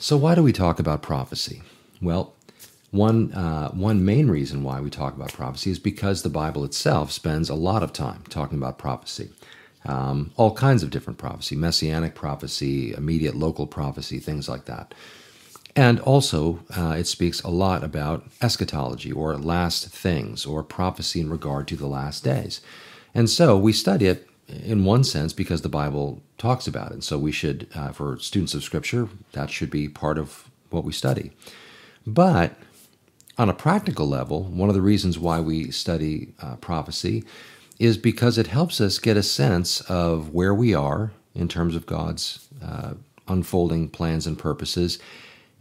So, why do we talk about prophecy? Well, one, uh, one main reason why we talk about prophecy is because the Bible itself spends a lot of time talking about prophecy. Um, all kinds of different prophecy, messianic prophecy, immediate local prophecy, things like that. And also, uh, it speaks a lot about eschatology or last things or prophecy in regard to the last days. And so we study it in one sense because the Bible talks about it. And so we should, uh, for students of Scripture, that should be part of what we study. But on a practical level, one of the reasons why we study uh, prophecy is because it helps us get a sense of where we are in terms of God's uh, unfolding plans and purposes.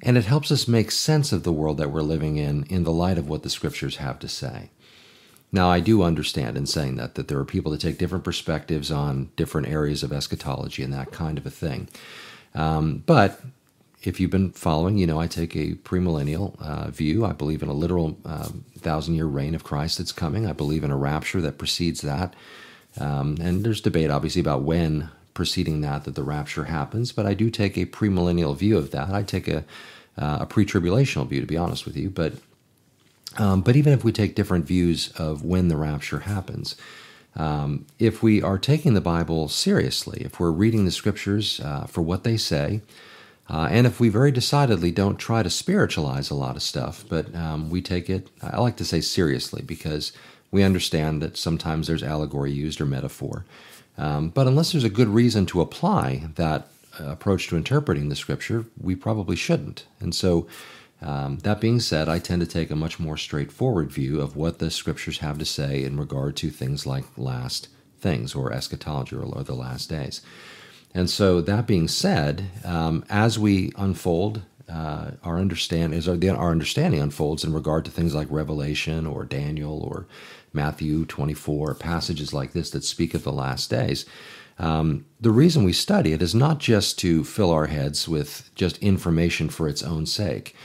And it helps us make sense of the world that we're living in in the light of what the scriptures have to say. Now, I do understand in saying that that there are people that take different perspectives on different areas of eschatology and that kind of a thing. Um, but if you've been following, you know I take a premillennial uh, view. I believe in a literal um, thousand year reign of Christ that's coming. I believe in a rapture that precedes that. Um, and there's debate, obviously, about when preceding that that the rapture happens. But I do take a premillennial view of that. I take a uh, a pre-tribulational view, to be honest with you. But um, but even if we take different views of when the rapture happens, um, if we are taking the Bible seriously, if we're reading the scriptures uh, for what they say, uh, and if we very decidedly don't try to spiritualize a lot of stuff, but um, we take it, I like to say seriously, because we understand that sometimes there's allegory used or metaphor. Um, but unless there's a good reason to apply that uh, approach to interpreting the scripture, we probably shouldn't. And so, um, that being said, I tend to take a much more straightforward view of what the scriptures have to say in regard to things like last things or eschatology or, the last days. And so, that being said, um, as we unfold uh, our understand as our, our understanding unfolds in regard to things like Revelation or Daniel or Matthew 24, passages like this that speak of the last days, um, the reason we study it is not just to fill our heads with just information for its own sake.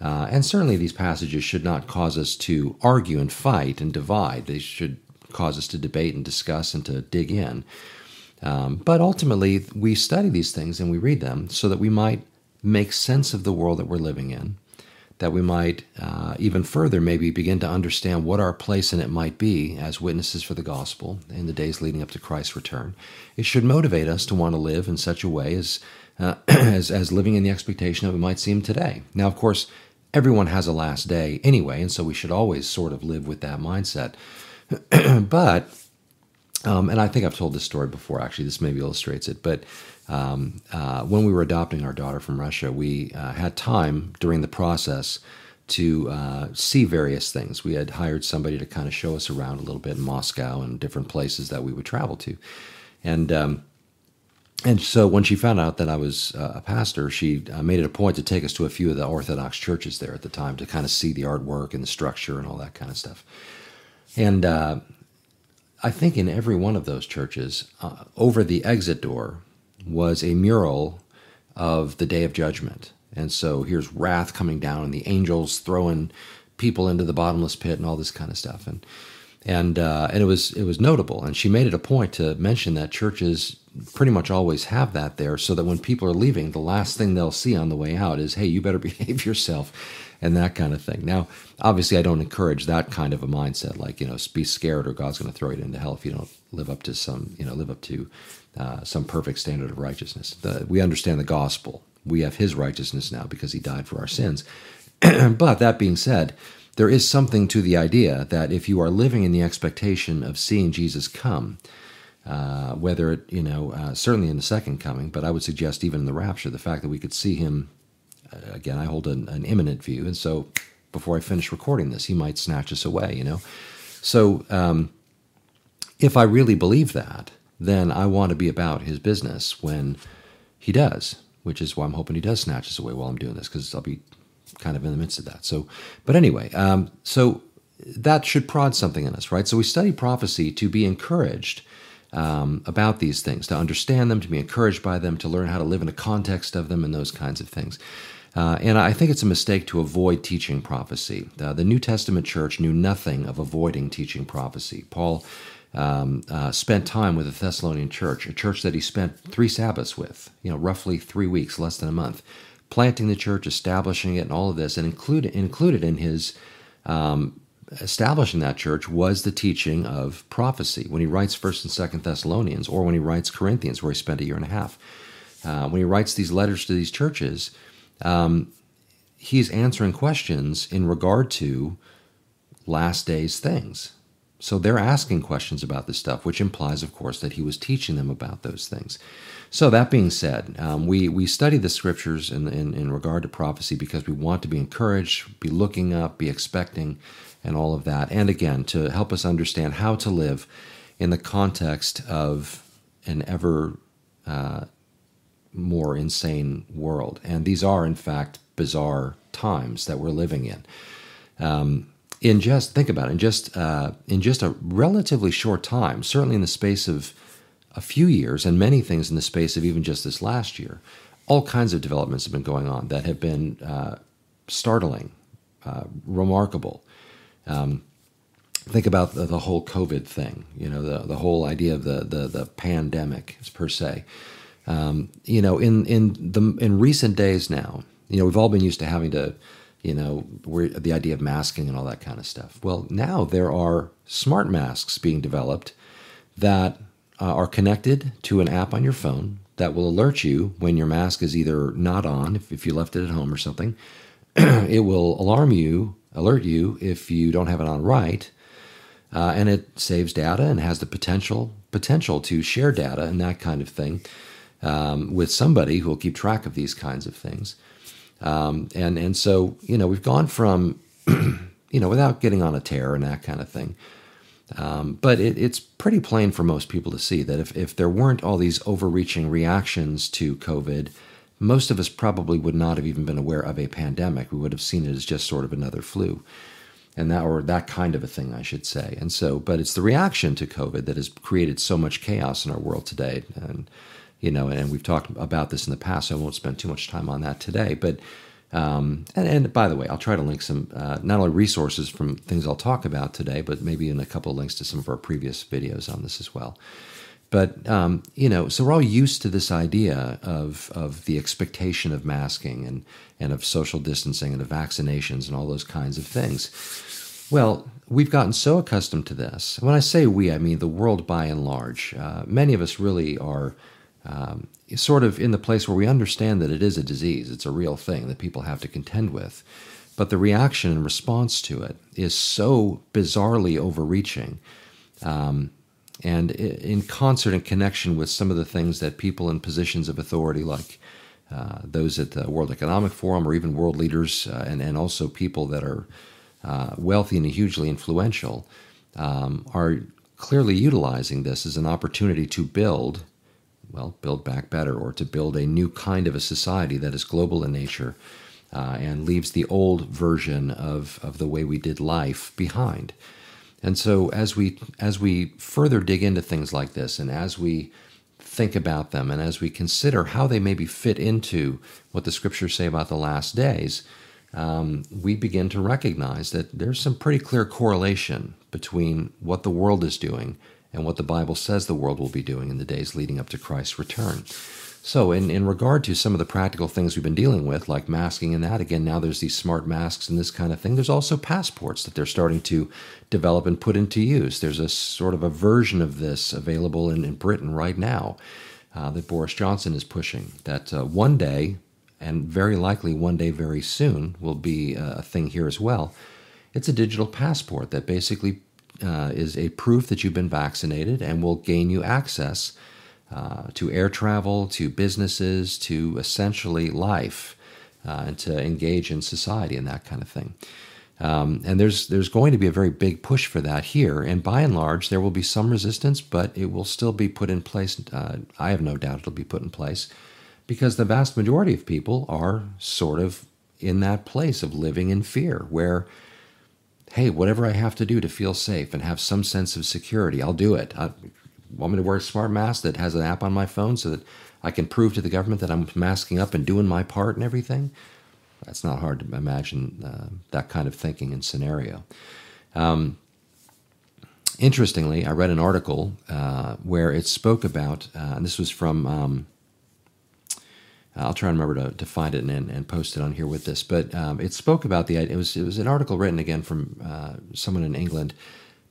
Uh, and certainly these passages should not cause us to argue and fight and divide. They should cause us to debate and discuss and to dig in. Um, but ultimately, we study these things and we read them so that we might make sense of the world that we're living in, that we might uh, even further maybe begin to understand what our place in it might be as witnesses for the gospel in the days leading up to Christ's return. It should motivate us to want to live in such a way as, uh, as, as living in the expectation that we might see Him today. Now, of course, everyone has a last day anyway, and so we should always sort of live with that mindset. but um, and I think I've told this story before. Actually, this maybe illustrates it. But um, uh, when we were adopting our daughter from Russia, we uh, had time during the process to uh, see various things. We had hired somebody to kind of show us around a little bit in Moscow and different places that we would travel to. And um, and so when she found out that I was uh, a pastor, she uh, made it a point to take us to a few of the Orthodox churches there at the time to kind of see the artwork and the structure and all that kind of stuff. And uh, I think in every one of those churches, uh, over the exit door was a mural of the Day of Judgment. And so here's wrath coming down, and the angels throwing people into the bottomless pit, and all this kind of stuff. And and uh, and it was it was notable. And she made it a point to mention that churches pretty much always have that there, so that when people are leaving, the last thing they'll see on the way out is, "Hey, you better behave yourself." and that kind of thing. Now, obviously, I don't encourage that kind of a mindset, like you know, be scared or God's going to throw you into hell if you don't live up to some, you know, live up to uh, some perfect standard of righteousness. The, we understand the gospel. We have His righteousness now because He died for our sins. but that being said, there is something to the idea that if you are living in the expectation of seeing Jesus come, uh, whether it, you know, uh, certainly in the second coming, but I would suggest even in the rapture, the fact that we could see him uh, again, I hold an, an imminent view, and so before I finish recording this, he might snatch us away. You know, so um, if I really believe that, then I want to be about his business when he does, which is why I'm hoping he does snatch us away while I'm doing this because I'll be kind of in the midst of that. So, but anyway, um, so that should prod something in us, right? So we study prophecy to be encouraged um, about these things, to understand them, to be encouraged by them, to learn how to live in a context of them, and those kinds of things. Uh, and I think it's a mistake to avoid teaching prophecy. Uh, the New Testament church knew nothing of avoiding teaching prophecy. Paul um, uh, spent time with the Thessalonian church, a church that he spent three Sabbaths with, you know, roughly three weeks, less than a month. planting the church, establishing it, and all of this, and included included in his um, establishing that church was the teaching of prophecy. When he writes First and Second Thessalonians, or when he writes Corinthians, where he spent a year and a half, uh, when he writes these letters to these churches, um, he's answering questions in regard to last days things. So they're asking questions about this stuff, which implies, of course, that he was teaching them about those things. So that being said, um, we we study the scriptures in, in in regard to prophecy because we want to be encouraged, be looking up, be expecting, and all of that. And again, to help us understand how to live in the context of an ever uh, more insane world. And these are, in fact, bizarre times that we're living in. Um, in just think about it, in just uh, in just a relatively short time, certainly in the space of a few years, and many things in the space of even just this last year, all kinds of developments have been going on that have been uh, startling, uh, remarkable. Um, think about the, the, whole COVID thing, you know, the, the whole idea of the, the, the pandemic per se. Um, you know, in, in, the, in recent days now, you know, we've all been used to having to, you know, the idea of masking and all that kind of stuff. Well, now there are smart masks being developed that uh, are connected to an app on your phone that will alert you when your mask is either not on, if, if you left it at home or something. it will alarm you alert you if you don't have it on right. Uh, and it saves data and has the potential potential to share data and that kind of thing um, with somebody who will keep track of these kinds of things. Um, and and so you know we've gone from you know without getting on a tear and that kind of thing. Um, but it, it's pretty plain for most people to see that if, if there weren't all these overreaching reactions to COVID, most of us probably would not have even been aware of a pandemic. We would have seen it as just sort of another flu. And that, or that kind of a thing, I should say. And so, but it's the reaction to COVID that has created so much chaos in our world today. And, you know, and we've talked about this in the past, so I won't spend too much time on that today. But, um, and, and, by the way, I'll try to link some, uh, not only resources from things I'll talk about today, but maybe in a couple of links to some of our previous videos on this as well. But um, you know, so we're all used to this idea of of the expectation of masking and and of social distancing and of vaccinations and all those kinds of things. Well, we've gotten so accustomed to this. When I say we, I mean the world by and large. Uh, many of us really are um, sort of in the place where we understand that it is a disease, it's a real thing that people have to contend with. But the reaction and response to it is so bizarrely overreaching um, and in concert and connection with some of the things that people in positions of authority, like uh, those at the World Economic Forum or even world leaders, uh, and, and also people that are uh, wealthy and hugely influential, um, are clearly utilizing this as an opportunity to build, well, build back better, or to build a new kind of a society that is global in nature uh, and leaves the old version of, of the way we did life behind. And so as we as we further dig into things like this and as we think about them and as we consider how they maybe fit into what the scriptures say about the last days, um, we begin to recognize that there's some pretty clear correlation between what the world is doing and what the Bible says the world will be doing in the days leading up to Christ's return. So, in, in regard to some of the practical things we've been dealing with, like masking and that, again, now there's these smart masks and this kind of thing. There's also passports that they're starting to develop and put into use. There's a sort of a version of this available in, in Britain right now uh, that Boris Johnson is pushing. That uh, one day, and very likely one day very soon, will be a thing here as well. It's a digital passport that basically uh, is a proof that you've been vaccinated and will gain you access uh, to air travel, to businesses, to essentially life, uh, and to engage in society and that kind of thing. Um, and there's there's going to be a very big push for that here, and by and large, there will be some resistance, but it will still be put in place. Uh, I have no doubt it'll be put in place because the vast majority of people are sort of in that place of living in fear, where hey, whatever I have to do to feel safe and have some sense of security, I'll do it. I, want me to wear a smart mask that has an app on my phone so that I can prove to the government that I'm masking up and doing my part and everything? That's not hard to imagine uh, that kind of thinking and scenario. Um, interestingly, I read an article uh, where it spoke about, uh, and this was from um, I'll try and remember to, to find it and, and post it on here with this. But um, it spoke about the it was it was an article written again from uh, someone in England,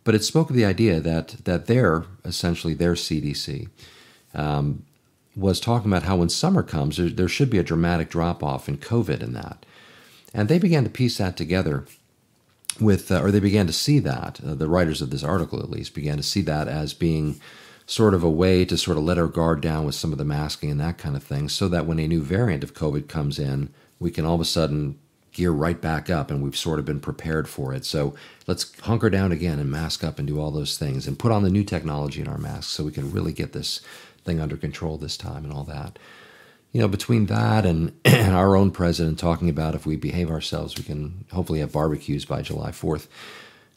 but it spoke of the idea that that their essentially their CDC um, was talking about how when summer comes there, there should be a dramatic drop off in COVID in that, and they began to piece that together with uh, or they began to see that uh, the writers of this article at least began to see that as being sort of a way to sort of let our guard down with some of the masking and that kind of thing, so that when a new variant of COVID comes in, we can all of a sudden gear right back up and we've sort of been prepared for it. So let's hunker down again and mask up and do all those things and put on the new technology in our masks so we can really get this thing under control this time and all that. You know, between that and, and our own president talking about if we behave ourselves, we can hopefully have barbecues by July 4th.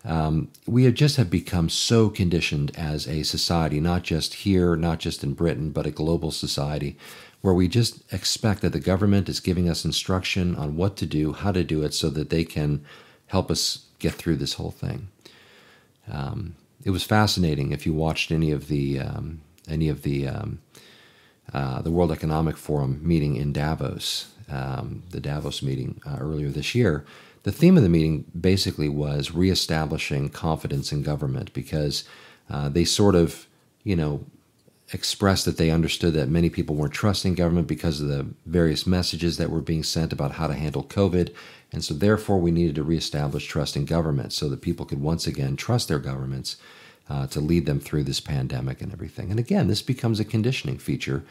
Um, we have just have become so conditioned as a society, not just here, not just in Britain, but a global society, where we just expect that the government is giving us instruction on what to do, how to do it, so that they can help us get through this whole thing. Um, it was fascinating if you watched any of the um, any of the um, uh, the World Economic Forum meeting in Davos, um, the Davos meeting uh, earlier this year the theme of the meeting basically was reestablishing confidence in government because uh, they sort of, you know, expressed that they understood that many people weren't trusting government because of the various messages that were being sent about how to handle COVID. And so, therefore, we needed to reestablish trust in government so that people could once again trust their governments uh, to lead them through this pandemic and everything. And again, this becomes a conditioning feature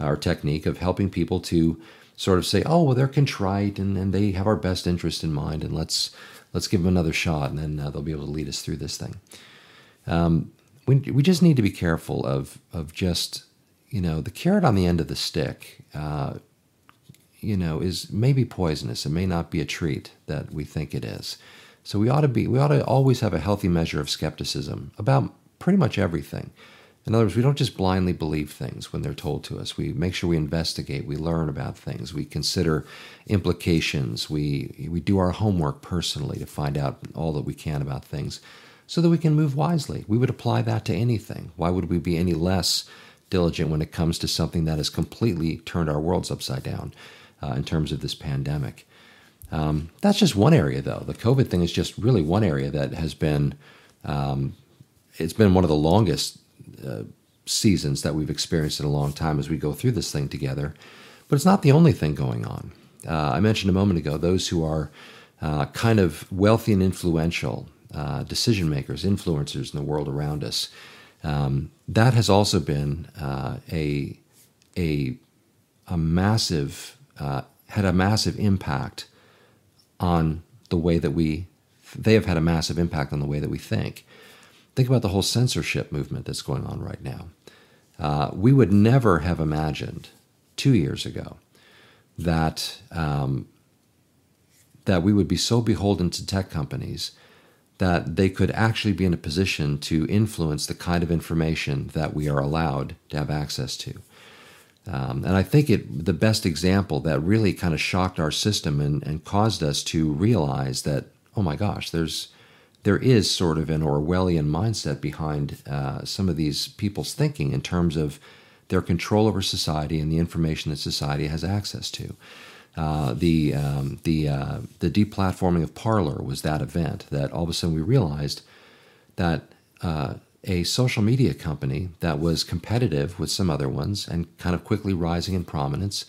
uh, or technique of helping people to sort of say, oh, well, they're contrite and, and they have our best interest in mind, and let's let's give them another shot, and then uh, they'll be able to lead us through this thing. Um, we we just need to be careful of of just you know the carrot on the end of the stick. Uh, you know, is maybe poisonous. It may not be a treat that we think it is. So we ought to be we ought to always have a healthy measure of skepticism about pretty much everything. In other words, we don't just blindly believe things when they're told to us. We make sure we investigate, we learn about things, we consider implications, we, we do our homework personally to find out all that we can about things so that we can move wisely. We would apply that to anything. Why would we be any less diligent when it comes to something that has completely turned our worlds upside down uh, in terms of this pandemic? Um, that's just one area, though. The COVID thing is just really one area that has been. Um, it's been one of the longest uh, seasons that we've experienced in a long time as we go through this thing together. But it's not the only thing going on. Uh, I mentioned a moment ago those who are uh, kind of wealthy and influential uh, decision makers, influencers in the world around us. Um, that has also been uh, a, a, a massive, uh, had a massive impact on the way that we, they have had a massive impact on the way that we think. Think about the whole censorship movement that's going on right now. Uh, we would never have imagined two years ago that um, that we would be so beholden to tech companies that they could actually be in a position to influence the kind of information that we are allowed to have access to. Um, and I think it the best example that really kind of shocked our system and, and caused us to realize that oh my gosh, there's there is sort of an Orwellian mindset behind uh, some of these people's thinking in terms of their control over society and the information that society has access to. Uh, the um, the uh, the deplatforming of Parler was that event that all of a sudden we realized that uh, a social media company that was competitive with some other ones and kind of quickly rising in prominence,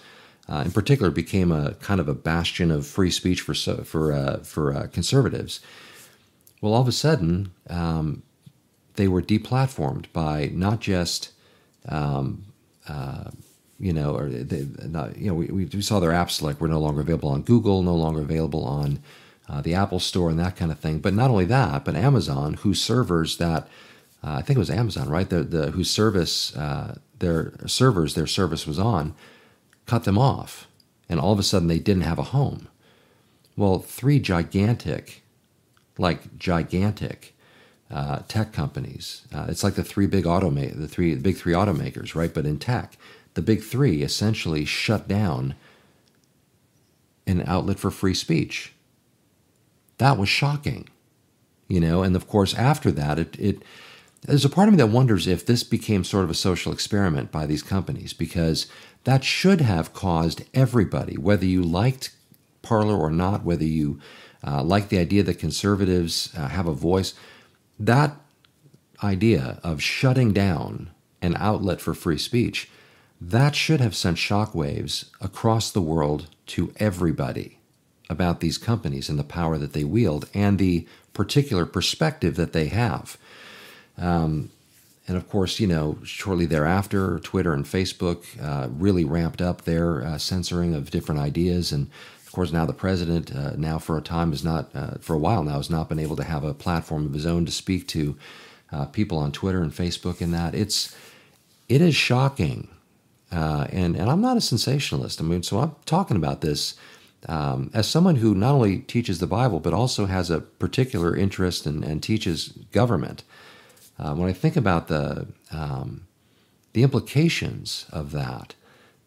uh, in particular, became a kind of a bastion of free speech for for uh, for conservatives. Well, all of a sudden, um, they were deplatformed by not just, um, you know, or they, not, you know, we, we saw their apps like were no longer available on Google, no longer available on uh, the Apple Store, and that kind of thing. But not only that, but Amazon, whose servers that uh, I think it was Amazon, right? The, the whose service uh, their servers their service was on, cut them off, and all of a sudden they didn't have a home. Well, three gigantic like gigantic uh, tech companies. Uh, it's like the three big automa- the three the big three automakers, right? But in tech, the big three essentially shut down an outlet for free speech. That was shocking, you know. And of course, after that, it it there's a part of me that wonders if this became sort of a social experiment by these companies because that should have caused everybody, whether you liked Parler or not, whether you uh, like the idea that conservatives uh, have a voice, that idea of shutting down an outlet for free speech, that should have sent shockwaves across the world to everybody about these companies and the power that they wield and the particular perspective that they have. Um, and of course, you know, shortly thereafter, Twitter and Facebook uh, really ramped up their uh, censoring of different ideas. And of course, now the president, uh, now for a time, is not, uh, for a while now, has not been able to have a platform of his own to speak to uh, people on Twitter and Facebook and that. It's, it is shocking. Uh, and, and I'm not a sensationalist. I mean, so I'm talking about this um, as someone who not only teaches the Bible, but also has a particular interest in, and teaches government. Uh, when I think about the um, the implications of that,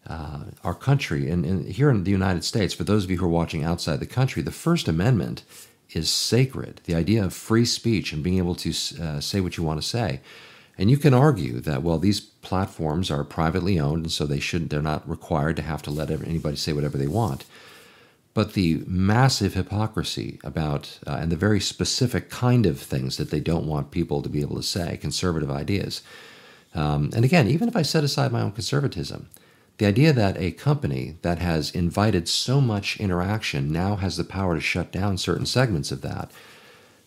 uh, our country and, and, here in the United States, for those of you who are watching outside the country, the First Amendment is sacred. The idea of free speech and being able to uh, say what you want to say. And you can argue that well, these platforms are privately owned, and so they should they're not required to have to let anybody say whatever they want but the massive hypocrisy about uh, and the very specific kind of things that they don't want people to be able to say, conservative ideas. Um, and again, even if I set aside my own conservatism, the idea that a company that has invited so much interaction now has the power to shut down certain segments of that,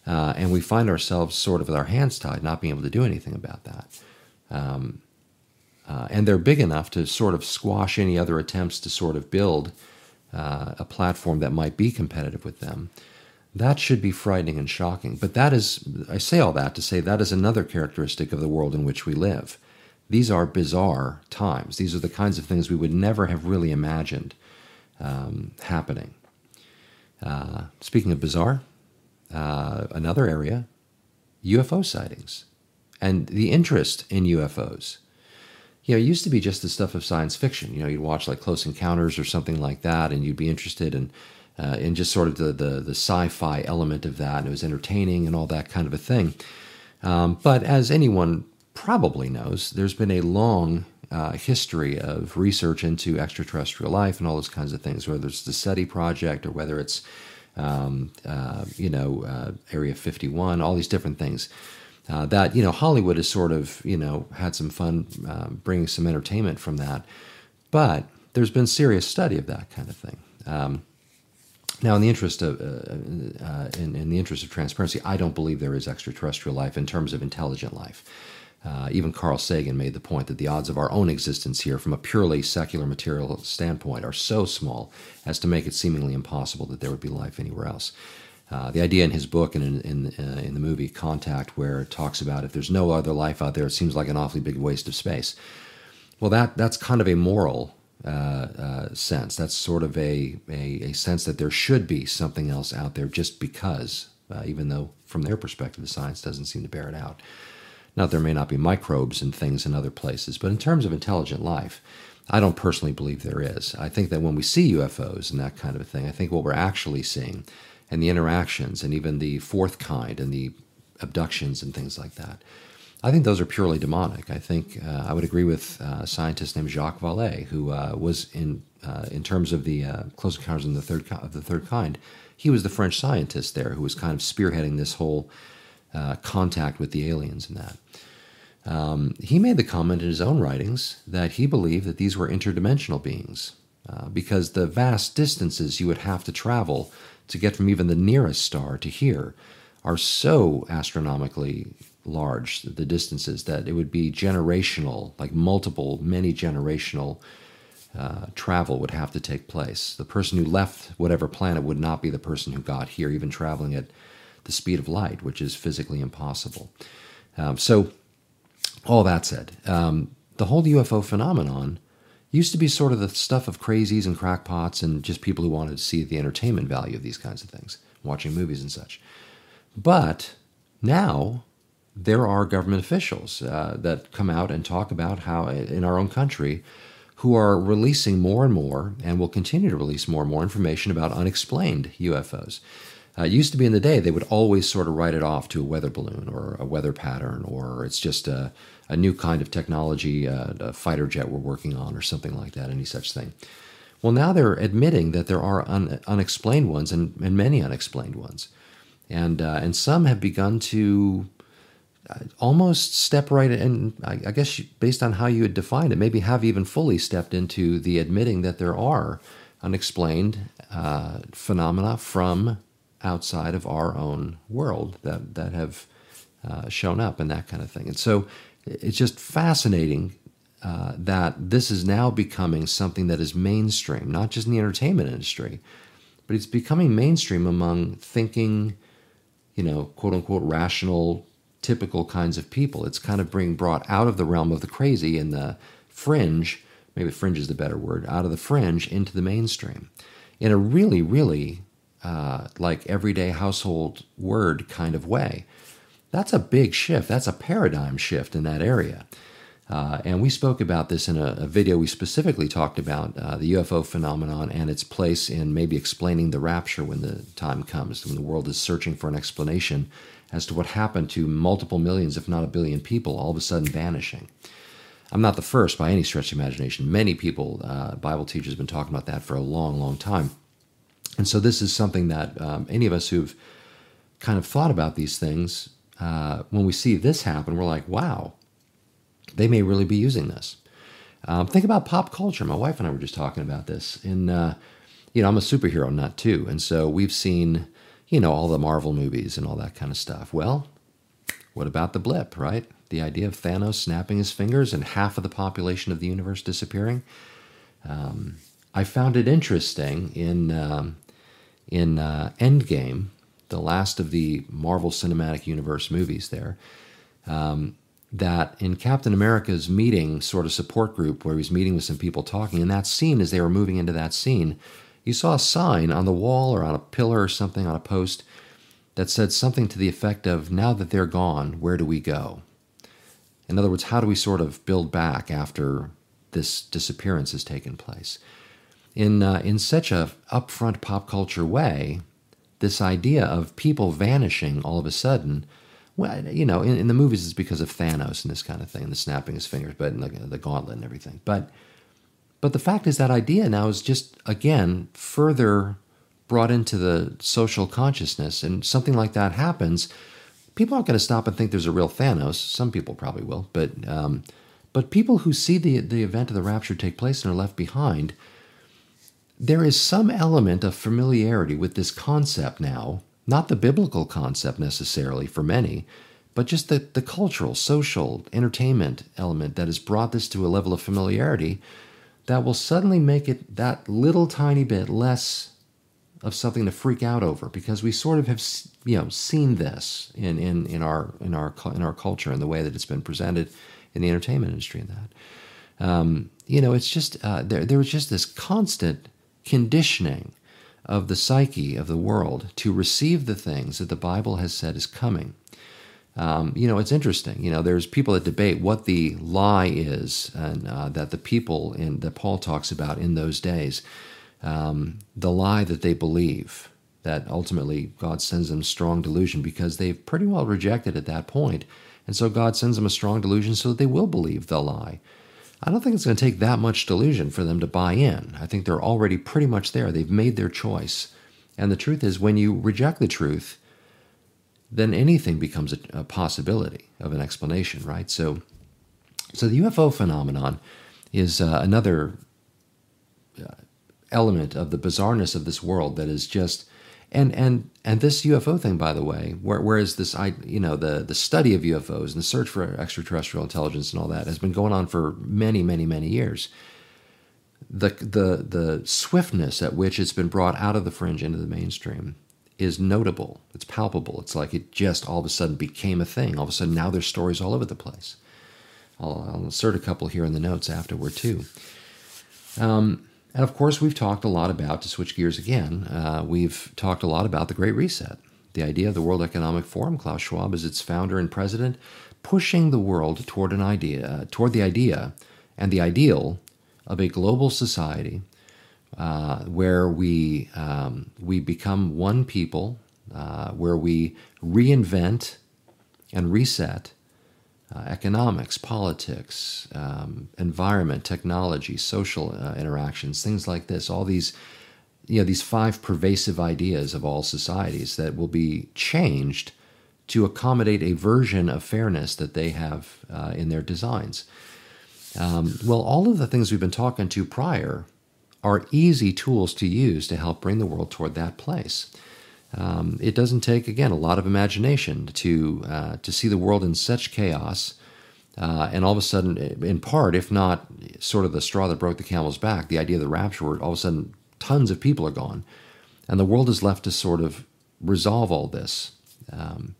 uh, and we find ourselves sort of with our hands tied, not being able to do anything about that. Um, uh, and they're big enough to sort of squash any other attempts to sort of build uh, a platform that might be competitive with them, that should be frightening and shocking. But that is, I say all that to say that is another characteristic of the world in which we live. These are bizarre times. These are the kinds of things we would never have really imagined um, happening. Uh, speaking of bizarre, uh, another area UFO sightings and the interest in UFOs you know, it used to be just the stuff of science fiction. You know, you'd watch like Close Encounters or something like that, and you'd be interested in uh, in just sort of the, the the sci-fi element of that, and it was entertaining and all that kind of a thing. Um, but as anyone probably knows, there's been a long uh, history of research into extraterrestrial life and all those kinds of things, whether it's the SETI project or whether it's um, uh, you know uh, Area 51, all these different things uh, that you know Hollywood has sort of you know had some fun uh, bringing some entertainment from that, but there's been serious study of that kind of thing. Um, now, in the interest of uh, uh, in, in, the interest of transparency, I don't believe there is extraterrestrial life in terms of intelligent life. Uh, even Carl Sagan made the point that the odds of our own existence here, from a purely secular material standpoint, are so small as to make it seemingly impossible that there would be life anywhere else. Uh, the idea in his book and in, in, uh, in, the movie Contact, where it talks about if there's no other life out there, it seems like an awfully big waste of space. Well, that that's kind of a moral uh, uh sense. That's sort of a, a, a, sense that there should be something else out there just because, uh, even though from their perspective, the science doesn't seem to bear it out. Now, there may not be microbes and things in other places, but in terms of intelligent life, I don't personally believe there is. I think that when we see UFOs and that kind of a thing, I think what we're actually seeing and the interactions and even the fourth kind and the abductions and things like that. I think those are purely demonic. I think uh, I would agree with uh, a scientist named Jacques Vallée, who uh, was in uh, in terms of the uh, close encounters in the third of the third kind. He was the French scientist there who was kind of spearheading this whole uh, contact with the aliens and that. Um, he made the comment in his own writings that he believed that these were interdimensional beings because the vast distances you would have to travel to get from even the nearest star to here are so astronomically large, the distances, that it would be generational, like multiple, many generational uh, travel would have to take place. The person who left whatever planet would not be the person who got here, even traveling at the speed of light, which is physically impossible. Um, so, all that said, um, the whole UFO phenomenon used to be sort of the stuff of crazies and crackpots and just people who wanted to see the entertainment value of these kinds of things, watching movies and such. But now there are government officials uh, that come out and talk about how, in our own country, who are releasing more and more and will continue to release more and more information about unexplained UFOs. Uh, it used to be in the day they would always sort of write it off to a weather balloon or a weather pattern or it's just a, a new kind of technology, uh, a fighter jet we're working on or something like that, any such thing. Well, now they're admitting that there are un, unexplained ones and, and, many unexplained ones. And, uh, and some have begun to uh, almost step right in, I, I guess based on how you had defined it, maybe have even fully stepped into the admitting that there are unexplained uh, phenomena from outside of our own world that, that have uh, shown up and that kind of thing. And so it's just fascinating uh, that this is now becoming something that is mainstream, not just in the entertainment industry, but it's becoming mainstream among thinking, you know, quote unquote, rational, typical kinds of people. It's kind of being brought out of the realm of the crazy and the fringe, maybe fringe is the better word, out of the fringe into the mainstream in a really, really uh, like everyday household word kind of way. That's a big shift. That's a paradigm shift in that area. Uh, and we spoke about this in a, a video. We specifically talked about uh, the UFO phenomenon and its place in maybe explaining the rapture when the time comes, when the world is searching for an explanation as to what happened to multiple millions, if not a billion people, all of a sudden vanishing. I'm not the first by any stretch of imagination. Many people, uh, Bible teachers, have been talking about that for a long, long time. And so this is something that um, any of us who've kind of thought about these things, uh, when we see this happen, we're like, wow, they may really be using this. Um, think about pop culture. My wife and I were just talking about this. And, uh, you know, I'm a superhero nut too, and so we've seen you know all the Marvel movies and all that kind of stuff. Well, what about the blip, right? The idea of Thanos snapping his fingers and half of the population of the universe disappearing. Um, I found it interesting in um, in uh, Endgame, the last of the Marvel Cinematic Universe movies. There, um, that in Captain America's meeting, sort of support group, where he was meeting with some people talking, in that scene, as they were moving into that scene, you saw a sign on the wall or on a pillar or something on a post that said something to the effect of, Now that they're gone, where do we go? In other words, how do we sort of build back after this disappearance has taken place? In, uh, in such a upfront pop culture way, this idea of people vanishing all of a sudden well, you know, in, in, the movies it's because of Thanos and this kind of thing, and the snapping his fingers, but the, the gauntlet and everything. But but the fact is that idea now is just again further brought into the social consciousness, and something like that happens. People aren't going to stop and think there's a real Thanos. Some people probably will, but um, but people who see the the event of the rapture take place and are left behind, there is some element of familiarity with this concept now not the biblical concept necessarily for many, but just the, the cultural, social, entertainment element that has brought this to a level of familiarity that will suddenly make it that little tiny bit less of something to freak out over because we sort of have you know seen this in, in, in our in our in our culture and the way that it's been presented in the entertainment industry and that. Um, you know it's just uh, there there was just this constant conditioning of the psyche of the world to receive the things that the Bible has said is coming. Um, you know, it's interesting. You know, there's people that debate what the lie is, and uh, that the people in that Paul talks about in those days, um, the lie that they believe that ultimately God sends them strong delusion because they've pretty well rejected at that point, and so God sends them a strong delusion so that they will believe the lie. I don't think it's going to take that much delusion for them to buy in. I think they're already pretty much there. They've made their choice. And the truth is, when you reject the truth, then anything becomes a, a possibility of an explanation, right? So, so the UFO phenomenon is uh, another uh, element of the bizarreness of this world that is just and and and this UFO thing, by the way, where, whereas this I you know the the study of UFOs and the search for extraterrestrial intelligence and all that has been going on for many many many years. The the the swiftness at which it's been brought out of the fringe into the mainstream is notable. It's palpable. It's like it just all of a sudden became a thing. All of a sudden now there's stories all over the place. I'll, I'll insert a couple here in the notes afterward too. Um, and of course, we've talked a lot about, to switch gears again, uh, we've talked a lot about the Great Reset. The idea of the World Economic Forum, Klaus Schwab is its founder and president, pushing the world toward an idea, uh, toward the idea and the ideal of a global society uh, where we um, we become one people, uh, where we reinvent and reset uh, economics, politics, um, environment, technology, social uh, interactions, things like this. All these, you know, these five pervasive ideas of all societies that will be changed to accommodate a version of fairness that they have uh, in their designs. Um, well, all of the things we've been talking to prior are easy tools to use to help bring the world toward that place. Um, it doesn't take, again, a lot of imagination to uh, to see the world in such chaos, uh, and all of a sudden, in part, if not sort of the straw that broke the camel's back, the idea of the rapture, where all of a sudden tons of people are gone, and the world is left to sort of resolve all this. Um,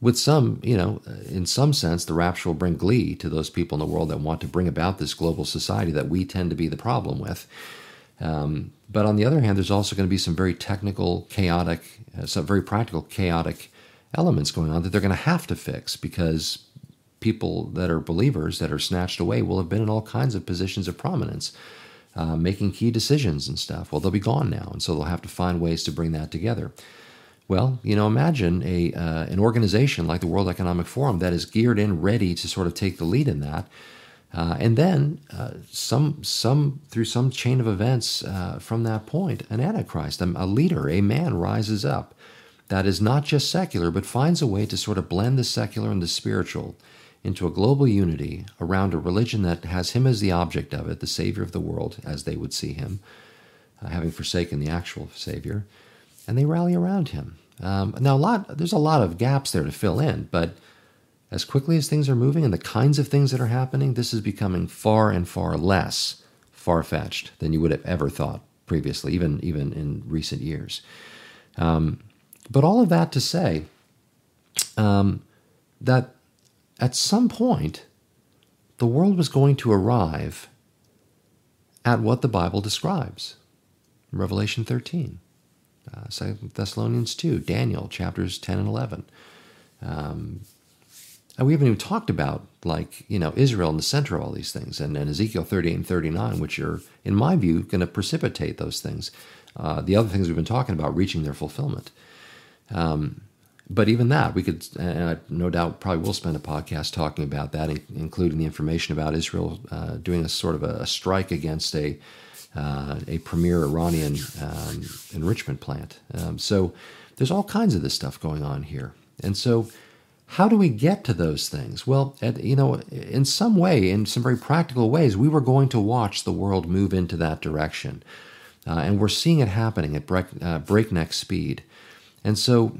with some, you know, in some sense, the rapture will bring glee to those people in the world that want to bring about this global society that we tend to be the problem with. Um, but on the other hand, there's also going to be some very technical, chaotic, uh, some very practical, chaotic elements going on that they're going to have to fix because people that are believers that are snatched away will have been in all kinds of positions of prominence, uh, making key decisions and stuff. Well, they'll be gone now, and so they'll have to find ways to bring that together. Well, you know, imagine a uh, an organization like the World Economic Forum that is geared in, ready to sort of take the lead in that. Uh, and then uh, some some through some chain of events uh, from that point, an antichrist, a, leader, a man rises up that is not just secular, but finds a way to sort of blend the secular and the spiritual into a global unity around a religion that has him as the object of it, the savior of the world, as they would see him, uh, having forsaken the actual savior and they rally around him. Um, now, a lot there's a lot of gaps there to fill in, but as quickly as things are moving and the kinds of things that are happening, this is becoming far and far less far fetched than you would have ever thought previously, even even in recent years. Um, but all of that to say um, that at some point the world was going to arrive at what the Bible describes, Revelation 13 uh, Thessalonians 2, Daniel chapters 10 and 11. Um, and we haven't even talked about like you know Israel in the center of all these things, and, and Ezekiel 38 and 39, which are, in my view, going to precipitate those things. Uh, the other things we've been talking about reaching their fulfillment. Um, but even that, we could, and I no doubt probably will spend a podcast talking about that, including the information about Israel uh, doing a sort of a, strike against a uh, a premier Iranian um, enrichment plant. Um, so there's all kinds of this stuff going on here. And so, how do we get to those things? Well, at, you know, in some way, in some very practical ways, we were going to watch the world move into that direction. Uh, and we're seeing it happening at break, uh, breakneck speed. And so,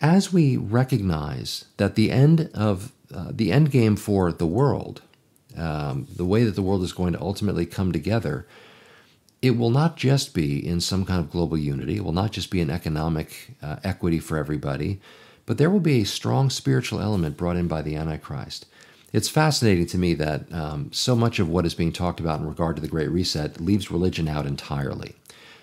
as we recognize that the end of uh, the end game for the world um, the way that the world is going to ultimately come together, it will not just be in some kind of global unity, it will not just be an economic uh, equity for everybody, but there will be a strong spiritual element brought in by the Antichrist. It's fascinating to me that um, so much of what is being talked about in regard to the Great Reset leaves religion out entirely.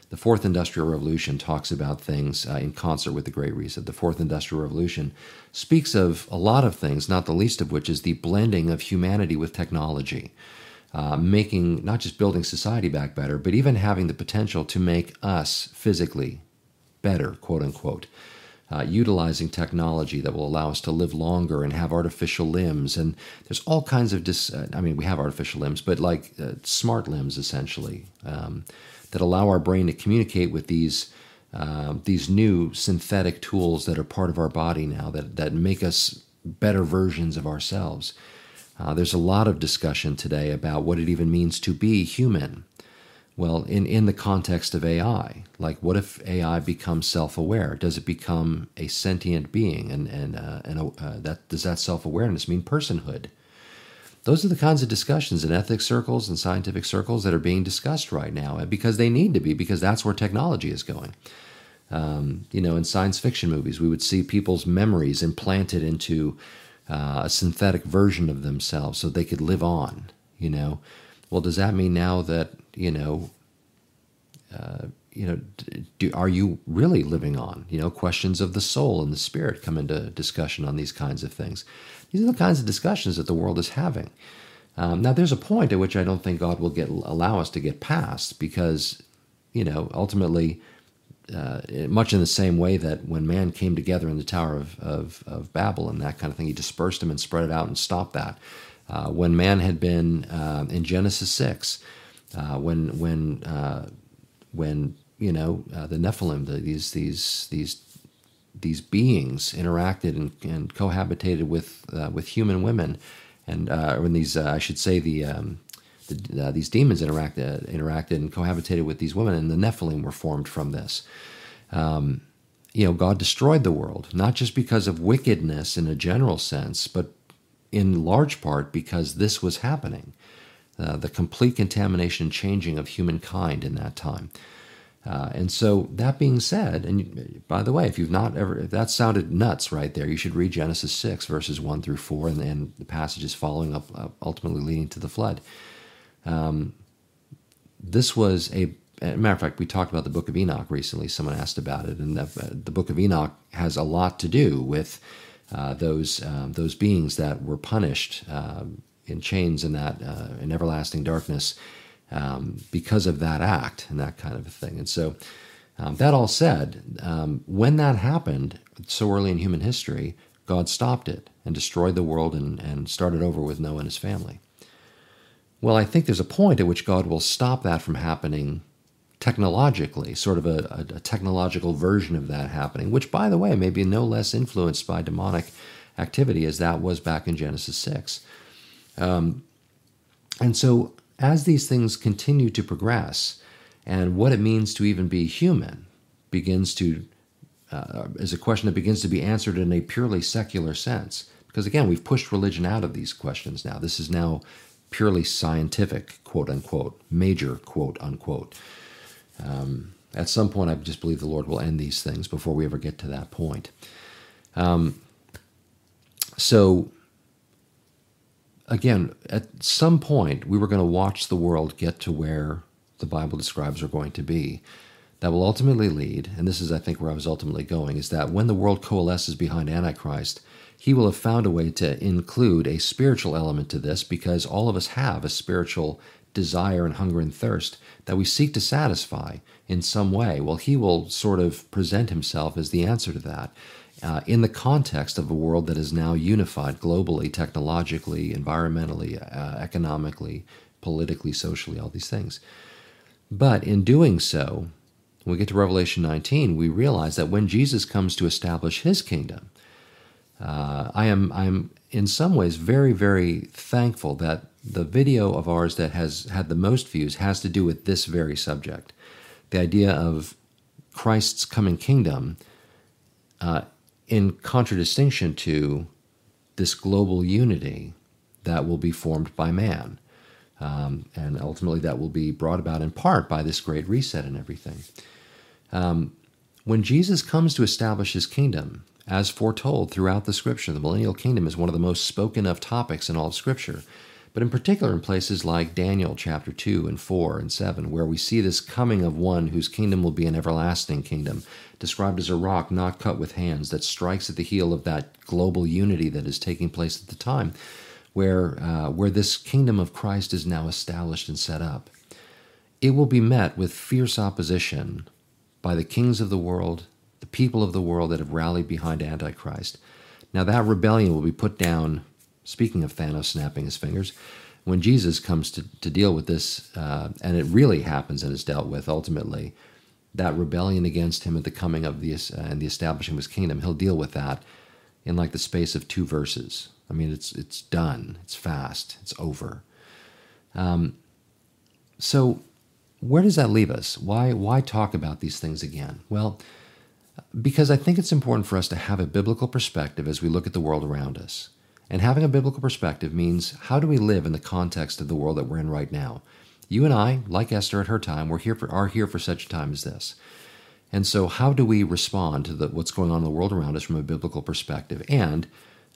The Fourth Industrial Revolution talks about things uh, in concert with the Great Reset. The Fourth Industrial Revolution speaks of a lot of things, not the least of which is the blending of humanity with technology, uh, making not just building society back better, but even having the potential to make us physically better, quote unquote. Uh, utilizing technology that will allow us to live longer and have artificial limbs. And there's all kinds of dis. Uh, I mean, we have artificial limbs, but like uh, smart limbs essentially. Um, that allow our brain to communicate with these uh, these new synthetic tools that are part of our body now that, that make us better versions of ourselves. Uh, there's a lot of discussion today about what it even means to be human. Well, in, in the context of AI, like what if AI becomes self aware? Does it become a sentient being? And, and, uh, and uh, that, does that self awareness mean personhood? Those are the kinds of discussions in ethics circles and scientific circles that are being discussed right now because they need to be, because that's where technology is going. Um, you know, in science fiction movies, we would see people's memories implanted into uh, a synthetic version of themselves so they could live on, you know. Well, does that mean now that, you know, uh, you know, do, are you really living on? You know, questions of the soul and the spirit come into discussion on these kinds of things. These are the kinds of discussions that the world is having. Um, now, there's a point at which I don't think God will get allow us to get past because, you know, ultimately, uh, much in the same way that when man came together in the Tower of, of, of, Babel and that kind of thing, he dispersed them and spread it out and stopped that. Uh, when man had been uh, in Genesis 6, uh, when, when, uh, when you know, uh, the Nephilim, the, these, these, these, these beings interacted and, and cohabitated with, with human women, and when these, I should say, the, um, the, uh, these demons interacted, interacted and cohabitated with these women, and the Nephilim were formed from this. Um, you know, God destroyed the world, not just because of wickedness in a general sense, but in large part because this was happening. Uh, the complete contamination and changing of humankind in that time. Uh, and so, that being said, and by the way, if you've not ever, if that sounded nuts right there, you should read Genesis 6, verses 1 through 4, and, and the passages following up, uh, ultimately leading to the flood. Um, this was a, a, matter of fact, we talked about the Book of Enoch recently. Someone asked about it, and the, uh, the Book of Enoch has a lot to do with uh, those um, those beings that were punished um, in chains in that uh, in everlasting darkness um, because of that act and that kind of a thing. And so, um, that all said, um, when that happened so early in human history, God stopped it and destroyed the world and, and started over with Noah and his family. Well, I think there's a point at which God will stop that from happening technologically, sort of a, a, a, technological version of that happening, which, by the way, may be no less influenced by demonic activity as that was back in Genesis 6. Um, and so, as these things continue to progress, and what it means to even be human begins to, uh, is a question that begins to be answered in a purely secular sense. Because again, we've pushed religion out of these questions now. This is now purely scientific, quote unquote, major, quote unquote. Um, at some point, I just believe the Lord will end these things before we ever get to that point. Um, so, again, at some point, we were going to watch the world get to where the Bible describes are going to be. That will ultimately lead, and this is, I think, where I was ultimately going, is that when the world coalesces behind Antichrist, he will have found a way to include a spiritual element to this because all of us have a spiritual desire and hunger and thirst that we seek to satisfy in some way. Well, he will sort of present himself as the answer to that uh, in the context of a world that is now unified globally, technologically, environmentally, uh, economically, politically, socially, all these things. But in doing so, when we get to Revelation 19, we realize that when Jesus comes to establish his kingdom, uh, I am I'm in some ways very very thankful that the video of ours that has had the most views has to do with this very subject, the idea of Christ's coming kingdom, uh, in contradistinction to this global unity that will be formed by man. Um, and ultimately, that will be brought about in part by this great reset and everything. Um, when Jesus comes to establish his kingdom, as foretold throughout the scripture. The millennial kingdom is one of the most spoken of topics in all of scripture, but in particular in places like Daniel chapter 2 and 4 and 7, where we see this coming of one whose kingdom will be an everlasting kingdom, described as a rock not cut with hands that strikes at the heel of that global unity that is taking place at the time, where, uh, where this kingdom of Christ is now established and set up. It will be met with fierce opposition by the kings of the world the people of the world that have rallied behind Antichrist. Now, that rebellion will be put down, speaking of Thanos snapping his fingers, when Jesus comes to, to deal with this, uh, and it really happens and is dealt with ultimately, that rebellion against him at the coming of the, uh, and the establishing of his kingdom, he'll deal with that in like the space of two verses. I mean, it's, it's done, it's fast, it's over. Um, so, where does that leave us? Why, why talk about these things again? Well, because I think it's important for us to have a biblical perspective as we look at the world around us. And having a biblical perspective means how do we live in the context of the world that we're in right now? You and I, like Esther at her time, we're here for, are here for such a time as this. And so, how do we respond to the, what's going on in the world around us from a biblical perspective? And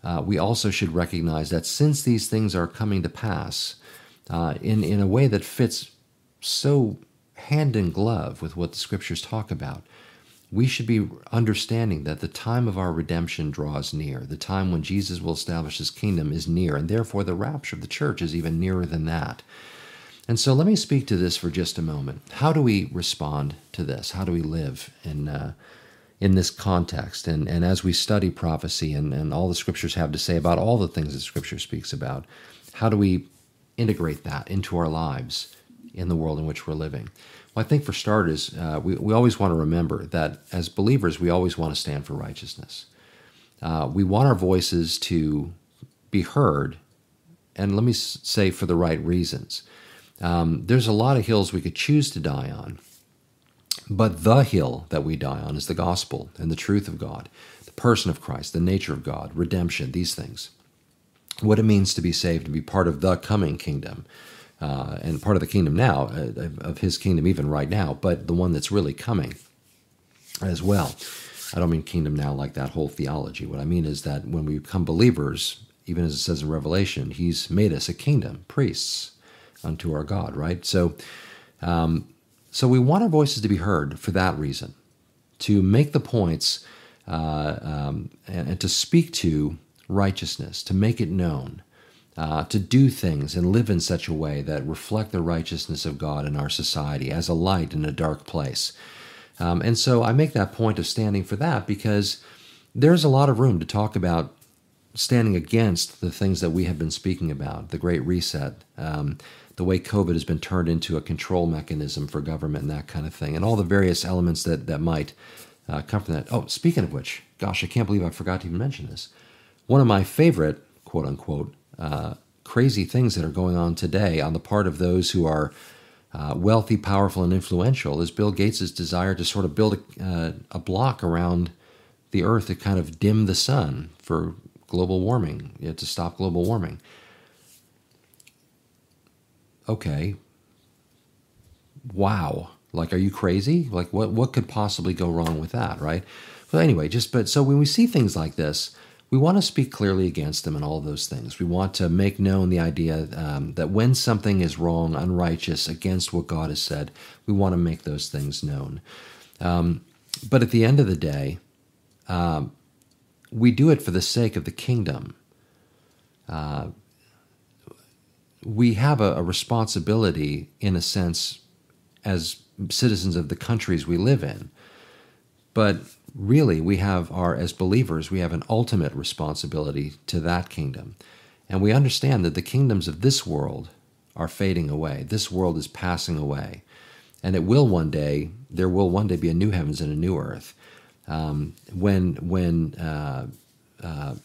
uh, we also should recognize that since these things are coming to pass uh, in, in a way that fits so hand in glove with what the scriptures talk about, we should be understanding that the time of our redemption draws near. The time when Jesus will establish his kingdom is near, and therefore the rapture of the church is even nearer than that. And so let me speak to this for just a moment. How do we respond to this? How do we live in, uh, in this context? And, and as we study prophecy and, and all the scriptures have to say about all the things that scripture speaks about, how do we integrate that into our lives in the world in which we're living? Well, I think for starters, uh, we, we always want to remember that as believers, we always want to stand for righteousness. Uh, we want our voices to be heard, and let me say for the right reasons. Um, there's a lot of hills we could choose to die on, but the hill that we die on is the gospel and the truth of God, the person of Christ, the nature of God, redemption, these things. What it means to be saved, to be part of the coming kingdom, uh, and part of the kingdom now, uh, of his kingdom even right now, but the one that's really coming as well. I don't mean kingdom now like that whole theology. What I mean is that when we become believers, even as it says in Revelation, he's made us a kingdom, priests unto our God, right? So, um, so we want our voices to be heard for that reason, to make the points uh, um, and, and, to speak to righteousness, to make it known, uh, to do things and live in such a way that reflect the righteousness of God in our society as a light in a dark place. Um, and so I make that point of standing for that because there's a lot of room to talk about standing against the things that we have been speaking about, the Great Reset, um, the way COVID has been turned into a control mechanism for government and that kind of thing, and all the various elements that, that might uh, come from that. Oh, speaking of which, gosh, I can't believe I forgot to even mention this. One of my favorite, quote unquote, uh, crazy things that are going on today on the part of those who are uh, wealthy, powerful, and influential is Bill Gates' desire to sort of build a, uh, a block around the Earth to kind of dim the sun for global warming, you know, to stop global warming. Okay. Wow. Like, are you crazy? Like, what, what could possibly go wrong with that, right? But anyway, just, but so when we see things like this, we want to speak clearly against them and all of those things. We want to make known the idea um, that when something is wrong, unrighteous, against what God has said, we want to make those things known. Um, but at the end of the day, um, we do it for the sake of the kingdom. Uh, we have a, a, responsibility, in a sense, as citizens of the countries we live in. But really, we have our, as believers, we have an ultimate responsibility to that kingdom. And we understand that the kingdoms of this world are fading away. This world is passing away. And it will one day, there will one day be a new heavens and a new earth um, when when uh, uh,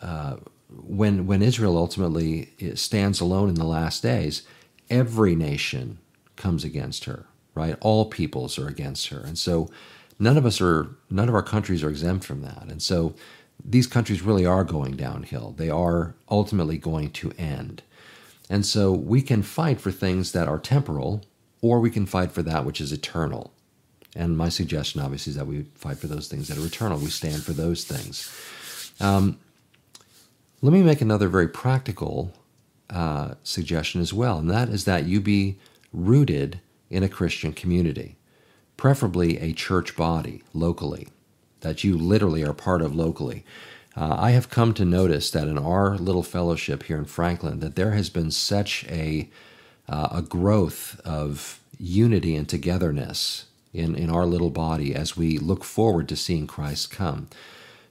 uh, when when Israel ultimately stands alone in the last days, every nation comes against her. Right, all peoples are against her, and so none of us are none of our countries are exempt from that. And so these countries really are going downhill. They are ultimately going to end. And so we can fight for things that are temporal, or we can fight for that which is eternal. And my suggestion, obviously, is that we fight for those things that are eternal. We stand for those things. Um, let me make another very practical uh, suggestion as well, and that is that you be rooted in a Christian community, preferably a church body locally, that you literally are part of locally. Uh, I have come to notice that in our little fellowship here in Franklin, that there has been such a uh, a growth of unity and togetherness in, in our little body as we look forward to seeing Christ come.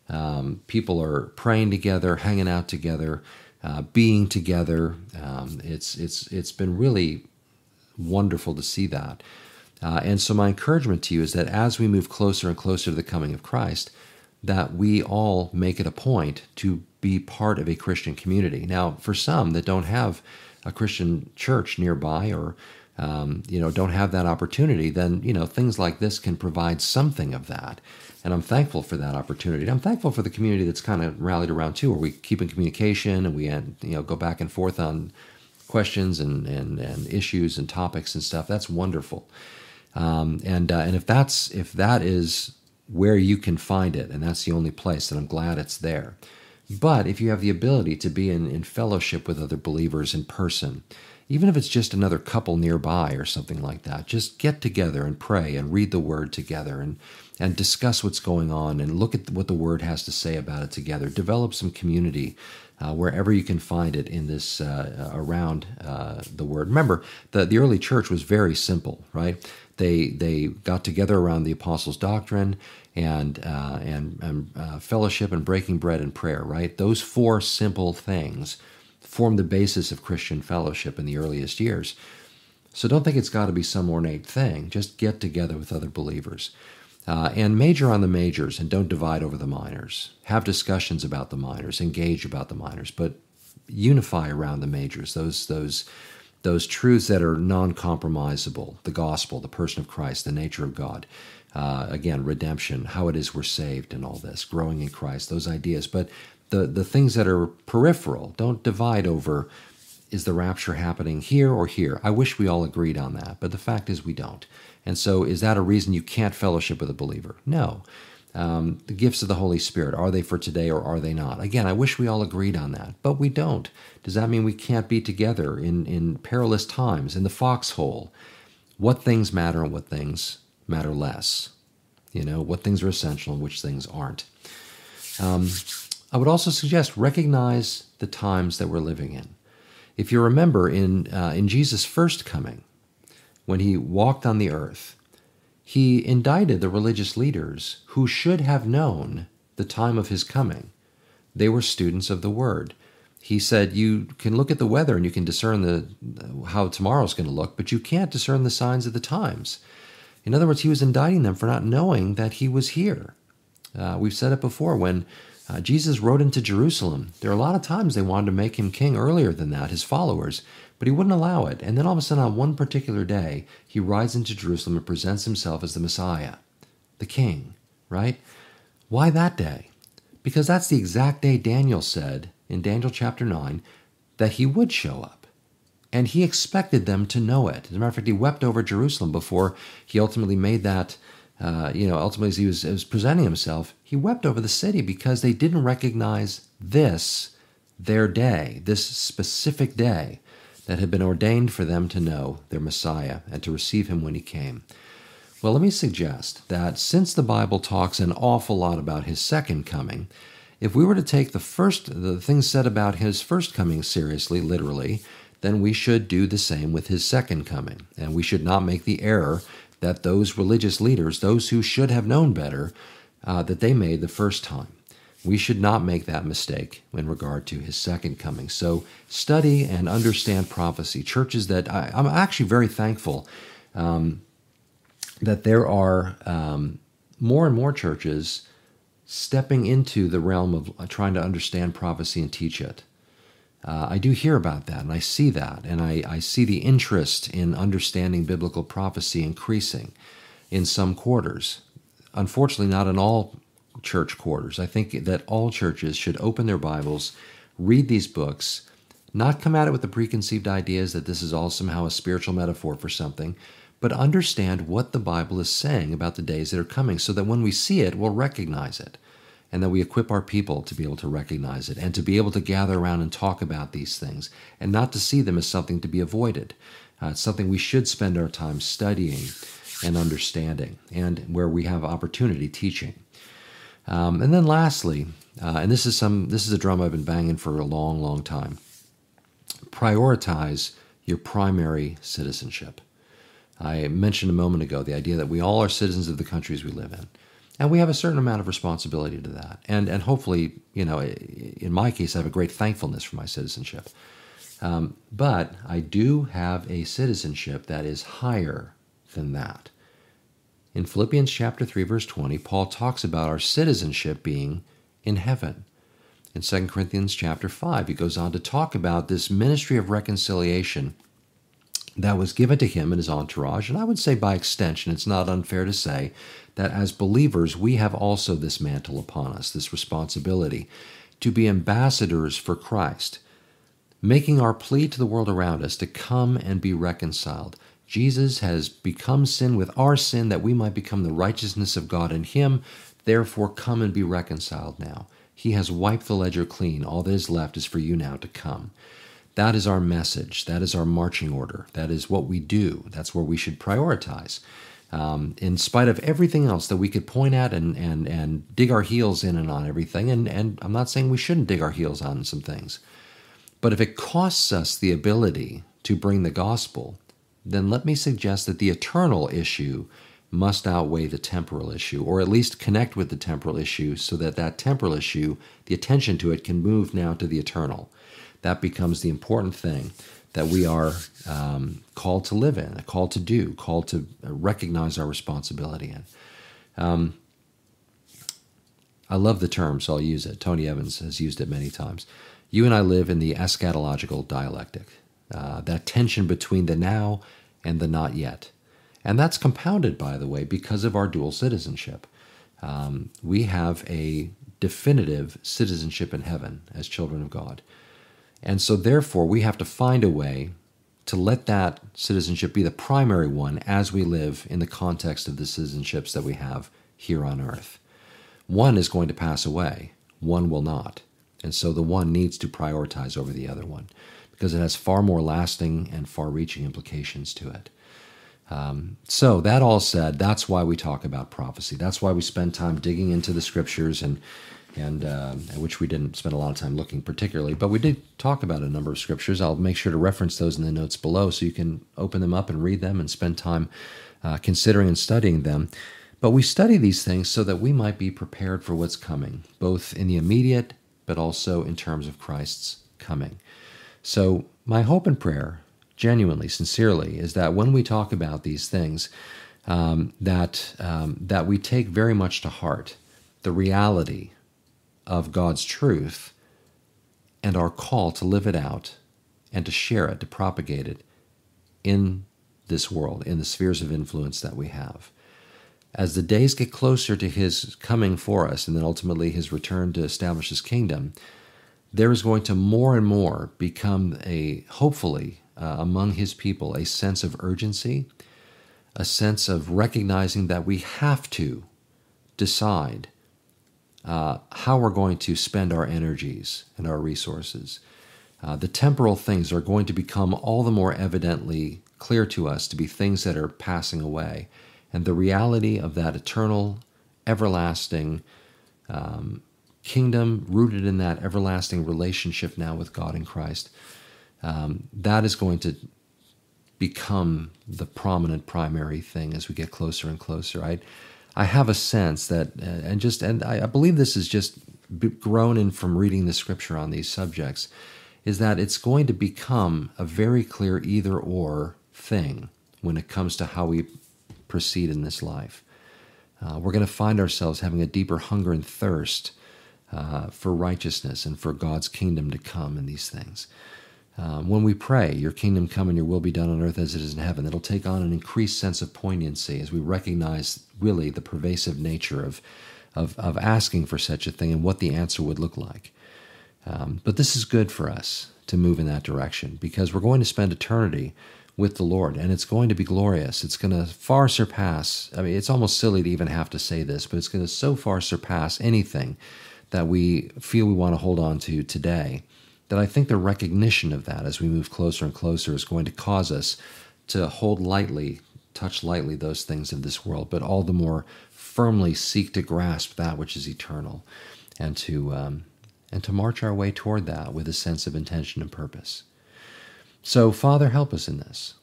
Um, people are praying together, hanging out together, uh, being together. Um, it's it's it's been really wonderful to see that. Uh, and so my encouragement to you is that as we move closer and closer to the coming of Christ, that we all make it a point to be part of a Christian community. Now, for some that don't have a Christian church nearby or um, you know, don't have that opportunity, then you know things like this can provide something of that. And I'm thankful for that opportunity. I'm thankful for the community that's kind of rallied around too, where we keep in communication and we you know go back and forth on questions and and, and issues and topics and stuff. That's wonderful. Um, and uh, and if that's if that is where you can find it, and that's the only place, then I'm glad it's there. But if you have the ability to be in, in fellowship with other believers in person, even if it's just another couple nearby or something like that, just get together and pray and read the word together and, and discuss what's going on and look at what the word has to say about it together. Develop some community uh, wherever you can find it in this uh, around uh, the word. Remember, the, the early church was very simple, right? They, they got together around the apostles' doctrine and, uh, and, and uh, fellowship and breaking bread and prayer, right? Those four simple things formed the basis of Christian fellowship in the earliest years. So don't think it's got to be some ornate thing. Just get together with other believers. Uh, and major on the majors and don't divide over the minors. Have discussions about the minors, engage about the minors, but unify around the majors, those, those, those truths that are non compromisable the gospel, the person of Christ, the nature of God. Uh, again, redemption, how it is we're saved, and all this, growing in Christ, those ideas. But the, the things that are peripheral. Don't divide over is the rapture happening here or here? I wish we all agreed on that, but the fact is we don't. And so, is that a reason you can't fellowship with a believer? No. Um, the gifts of the Holy Spirit, are they for today or are they not? Again, I wish we all agreed on that, but we don't. Does that mean we can't be together in, in perilous times, in the foxhole? What things matter and what things matter less? You know, what things are essential and which things aren't? Um, I would also suggest recognize the times that we're living in. If you remember in, uh, in Jesus' first coming, when he walked on the earth, he indicted the religious leaders who should have known the time of his coming. They were students of the word. He said, You can look at the weather and you can discern the, how tomorrow's going to look, but you can't discern the signs of the times. In other words, he was indicting them for not knowing that he was here. Uh, we've said it before when uh, Jesus rode into Jerusalem. There are a lot of times they wanted to make him king earlier than that, his followers, but he wouldn't allow it. And then all of a sudden, on one particular day, he rides into Jerusalem and presents himself as the Messiah, the king, right? Why that day? Because that's the exact day Daniel said in Daniel chapter 9 that he would show up. And he expected them to know it. As a matter of fact, he wept over Jerusalem before he ultimately made that uh, you know, ultimately as he was, was presenting himself, he wept over the city because they didn't recognize this, their day, this specific day that had been ordained for them to know their Messiah and to receive him when he came. Well, let me suggest that since the Bible talks an awful lot about his second coming, if we were to take the first the things said about his first coming seriously, literally, then we should do the same with his second coming. And we should not make the error that those religious leaders, those who should have known better, uh, that they made the first time. We should not make that mistake in regard to his second coming. So study and understand prophecy. Churches that I, am actually very thankful um, that there are um, more and more churches stepping into the realm of uh, trying to understand prophecy and teach it. Uh, I do hear about that and I see that, and I, I see the interest in understanding biblical prophecy increasing in some quarters. Unfortunately, not in all church quarters. I think that all churches should open their Bibles, read these books, not come at it with the preconceived ideas that this is all somehow a spiritual metaphor for something, but understand what the Bible is saying about the days that are coming so that when we see it, we'll recognize it and that we equip our people to be able to recognize it and to be able to gather around and talk about these things and not to see them as something to be avoided. Uh, it's something we should spend our time studying and understanding and where we have opportunity teaching. Um, and then lastly, uh, and this is some this is a drum I've been banging for a long, long time. Prioritize your primary citizenship. I mentioned a moment ago the idea that we all are citizens of the countries we live in. And we have a certain amount of responsibility to that. And, and hopefully, you know, in my case, I have a great thankfulness for my citizenship. Um, but I do have a citizenship that is higher than that. In Philippians chapter 3 verse 20, Paul talks about our citizenship being in heaven. In 2 Corinthians chapter 5, he goes on to talk about this ministry of reconciliation that was given to him and his entourage. And I would say, by extension, it's not unfair to say that as believers, we have also this mantle upon us, this responsibility to be ambassadors for Christ, making our plea to the world around us to come and be reconciled. Jesus has become sin with our sin that we might become the righteousness of God in Him. Therefore, come and be reconciled now. He has wiped the ledger clean. All that is left is for you now to come. That is our message. That is our marching order. That is what we do. That's where we should prioritize. Um, in spite of everything else that we could point at and, and, and dig our heels in and on everything, and, and I'm not saying we shouldn't dig our heels on some things, but if it costs us the ability to bring the gospel, then let me suggest that the eternal issue must outweigh the temporal issue, or at least connect with the temporal issue so that that temporal issue, the attention to it, can move now to the eternal. That becomes the important thing that we are um, called to live in, called to do, called to recognize our responsibility in. Um, I love the term, so I'll use it. Tony Evans has used it many times. You and I live in the eschatological dialectic, uh, that tension between the now and the not yet. And that's compounded, by the way, because of our dual citizenship. Um, we have a definitive citizenship in heaven as children of God. And so, therefore, we have to find a way to let that citizenship be the primary one as we live in the context of the citizenships that we have here on earth. One is going to pass away, one will not. And so the one needs to prioritize over the other one because it has far more lasting and far reaching implications to it. Um, so, that all said, that's why we talk about prophecy. That's why we spend time digging into the scriptures and and uh, which we didn't spend a lot of time looking particularly, but we did talk about a number of scriptures. I'll make sure to reference those in the notes below so you can open them up and read them and spend time uh, considering and studying them. But we study these things so that we might be prepared for what's coming, both in the immediate but also in terms of Christ's coming. So, my hope and prayer genuinely, sincerely, is that when we talk about these things, um, that um, that we take very much to heart the reality of God's truth and our call to live it out and to share it, to propagate it in this world, in the spheres of influence that we have. As the days get closer to his coming for us and then ultimately his return to establish his kingdom, there is going to more and more become a, hopefully, uh, among his people a sense of urgency, a sense of recognizing that we have to decide uh, how we're going to spend our energies and our resources. Uh, the temporal things are going to become all the more evidently clear to us to be things that are passing away. And the reality of that eternal, everlasting um, kingdom, rooted in that everlasting relationship now with God in Christ, um, that is going to become the prominent primary thing as we get closer and closer. I, I have a sense that, uh, and just, and I, I believe this is just grown in from reading the scripture on these subjects, is that it's going to become a very clear either or thing when it comes to how we proceed in this life. Uh, we're going to find ourselves having a deeper hunger and thirst uh, for righteousness and for God's kingdom to come in these things. Um, when we pray, Your kingdom come and Your will be done on earth as it is in heaven, it'll take on an increased sense of poignancy as we recognize really the pervasive nature of, of, of asking for such a thing and what the answer would look like. Um, but this is good for us to move in that direction because we're going to spend eternity with the Lord and it's going to be glorious. It's going to far surpass, I mean, it's almost silly to even have to say this, but it's going to so far surpass anything that we feel we want to hold on to today that I think the recognition of that as we move closer and closer is going to cause us to hold lightly, touch lightly those things of this world, but all the more firmly seek to grasp that which is eternal, and to um, and to march our way toward that with a sense of intention and purpose. So, Father, help us in this.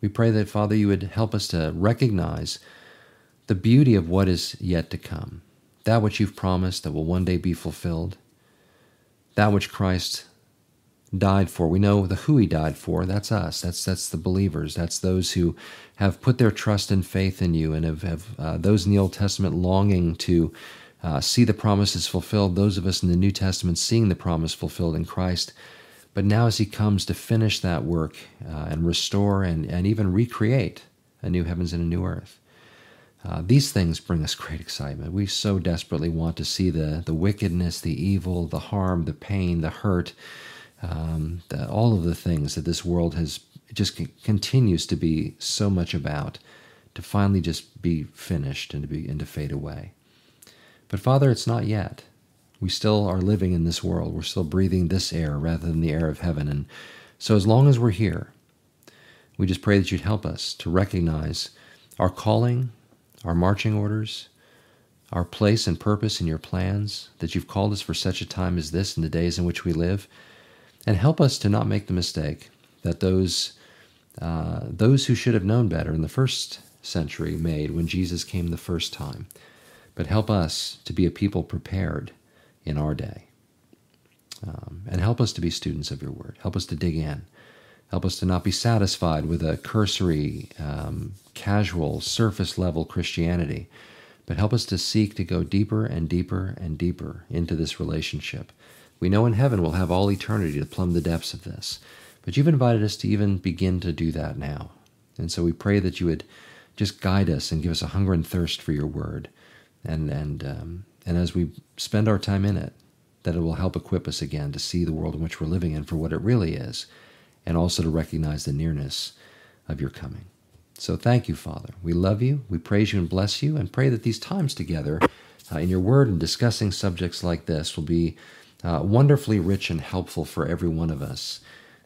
We pray that, Father, you would help us to recognize the beauty of what is yet to come, that which you've promised that will one day be fulfilled that which Christ died for. We know the who he died for. That's us. That's that's the believers. That's those who have put their trust and faith in you, and have, have uh, those in the Old Testament longing to uh, see the promises fulfilled. Those of us in the New Testament seeing the promise fulfilled in Christ. But now, as He comes to finish that work uh, and restore and, and even recreate a new heavens and a new earth, uh, these things bring us great excitement. We so desperately want to see the, the wickedness, the evil, the harm, the pain, the hurt, um, the, all of the things that this world has just continues to be so much about, to finally just be finished and to be and to fade away. But Father, it's not yet. We still are living in this world. We're still breathing this air rather than the air of heaven. And so, as long as we're here, we just pray that you'd help us to recognize our calling, our marching orders, our place and purpose in your plans, that you've called us for such a time as this in the days in which we live, and help us to not make the mistake that those, uh, those who should have known better in the first century made when Jesus came the first time. But help us to be a people prepared in our day. Um, and help us to be students of your word. Help us to dig in. Help us to not be satisfied with a cursory, um, casual, surface level Christianity, but help us to seek to go deeper and deeper and deeper into this relationship. We know in heaven we'll have all eternity to plumb the depths of this, but you've invited us to even begin to do that now. And so we pray that you would just guide us and give us a hunger and thirst for your word. And, and, um, and as we spend our time in it, that it will help equip us again to see the world in which we're living in for what it really is, and also to recognize the nearness of your coming. So thank you, Father. We love you, we praise you and bless you, and pray that these times together uh, in your word and discussing subjects like this will be uh, wonderfully rich and helpful for every one of us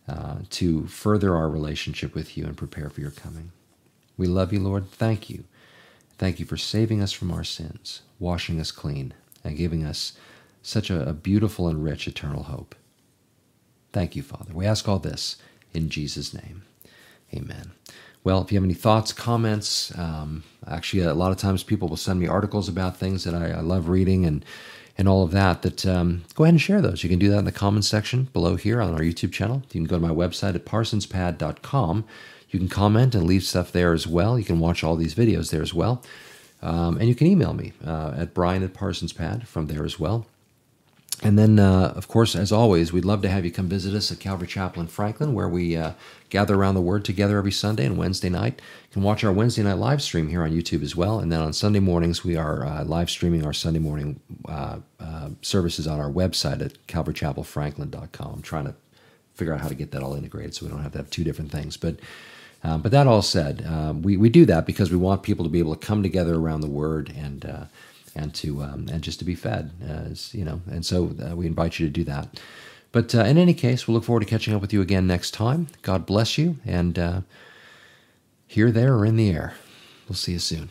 uh, to further our relationship with you and prepare for your coming. We love you, Lord. Thank you. Thank you for saving us from our sins, washing us clean, and giving us such a, a beautiful and rich eternal hope. Thank you, Father. We ask all this in Jesus' name. Amen. Well, if you have any thoughts, comments, um, actually, a lot of times people will send me articles about things that I, I love reading and and all of that. That um, go ahead and share those. You can do that in the comments section below here on our YouTube channel. You can go to my website at parsonspad.com you can comment and leave stuff there as well. You can watch all these videos there as well. Um, and you can email me uh, at brian at parsonspad from there as well. And then, uh, of course, as always, we'd love to have you come visit us at Calvary Chapel in Franklin, where we uh, gather around the Word together every Sunday and Wednesday night. You can watch our Wednesday night live stream here on YouTube as well. And then on Sunday mornings, we are uh, live streaming our Sunday morning uh, uh, services on our website at calvarychapelfranklin.com. I'm trying to figure out how to get that all integrated so we don't have to have two different things. But um, but that all said, um, we, we do that because we want people to be able to come together around the Word and uh, and to um, and just to be fed, as you know. And so uh, we invite you to do that. But uh, in any case, we'll look forward to catching up with you again next time. God bless you, and uh, here, there, or in the air. We'll see you soon.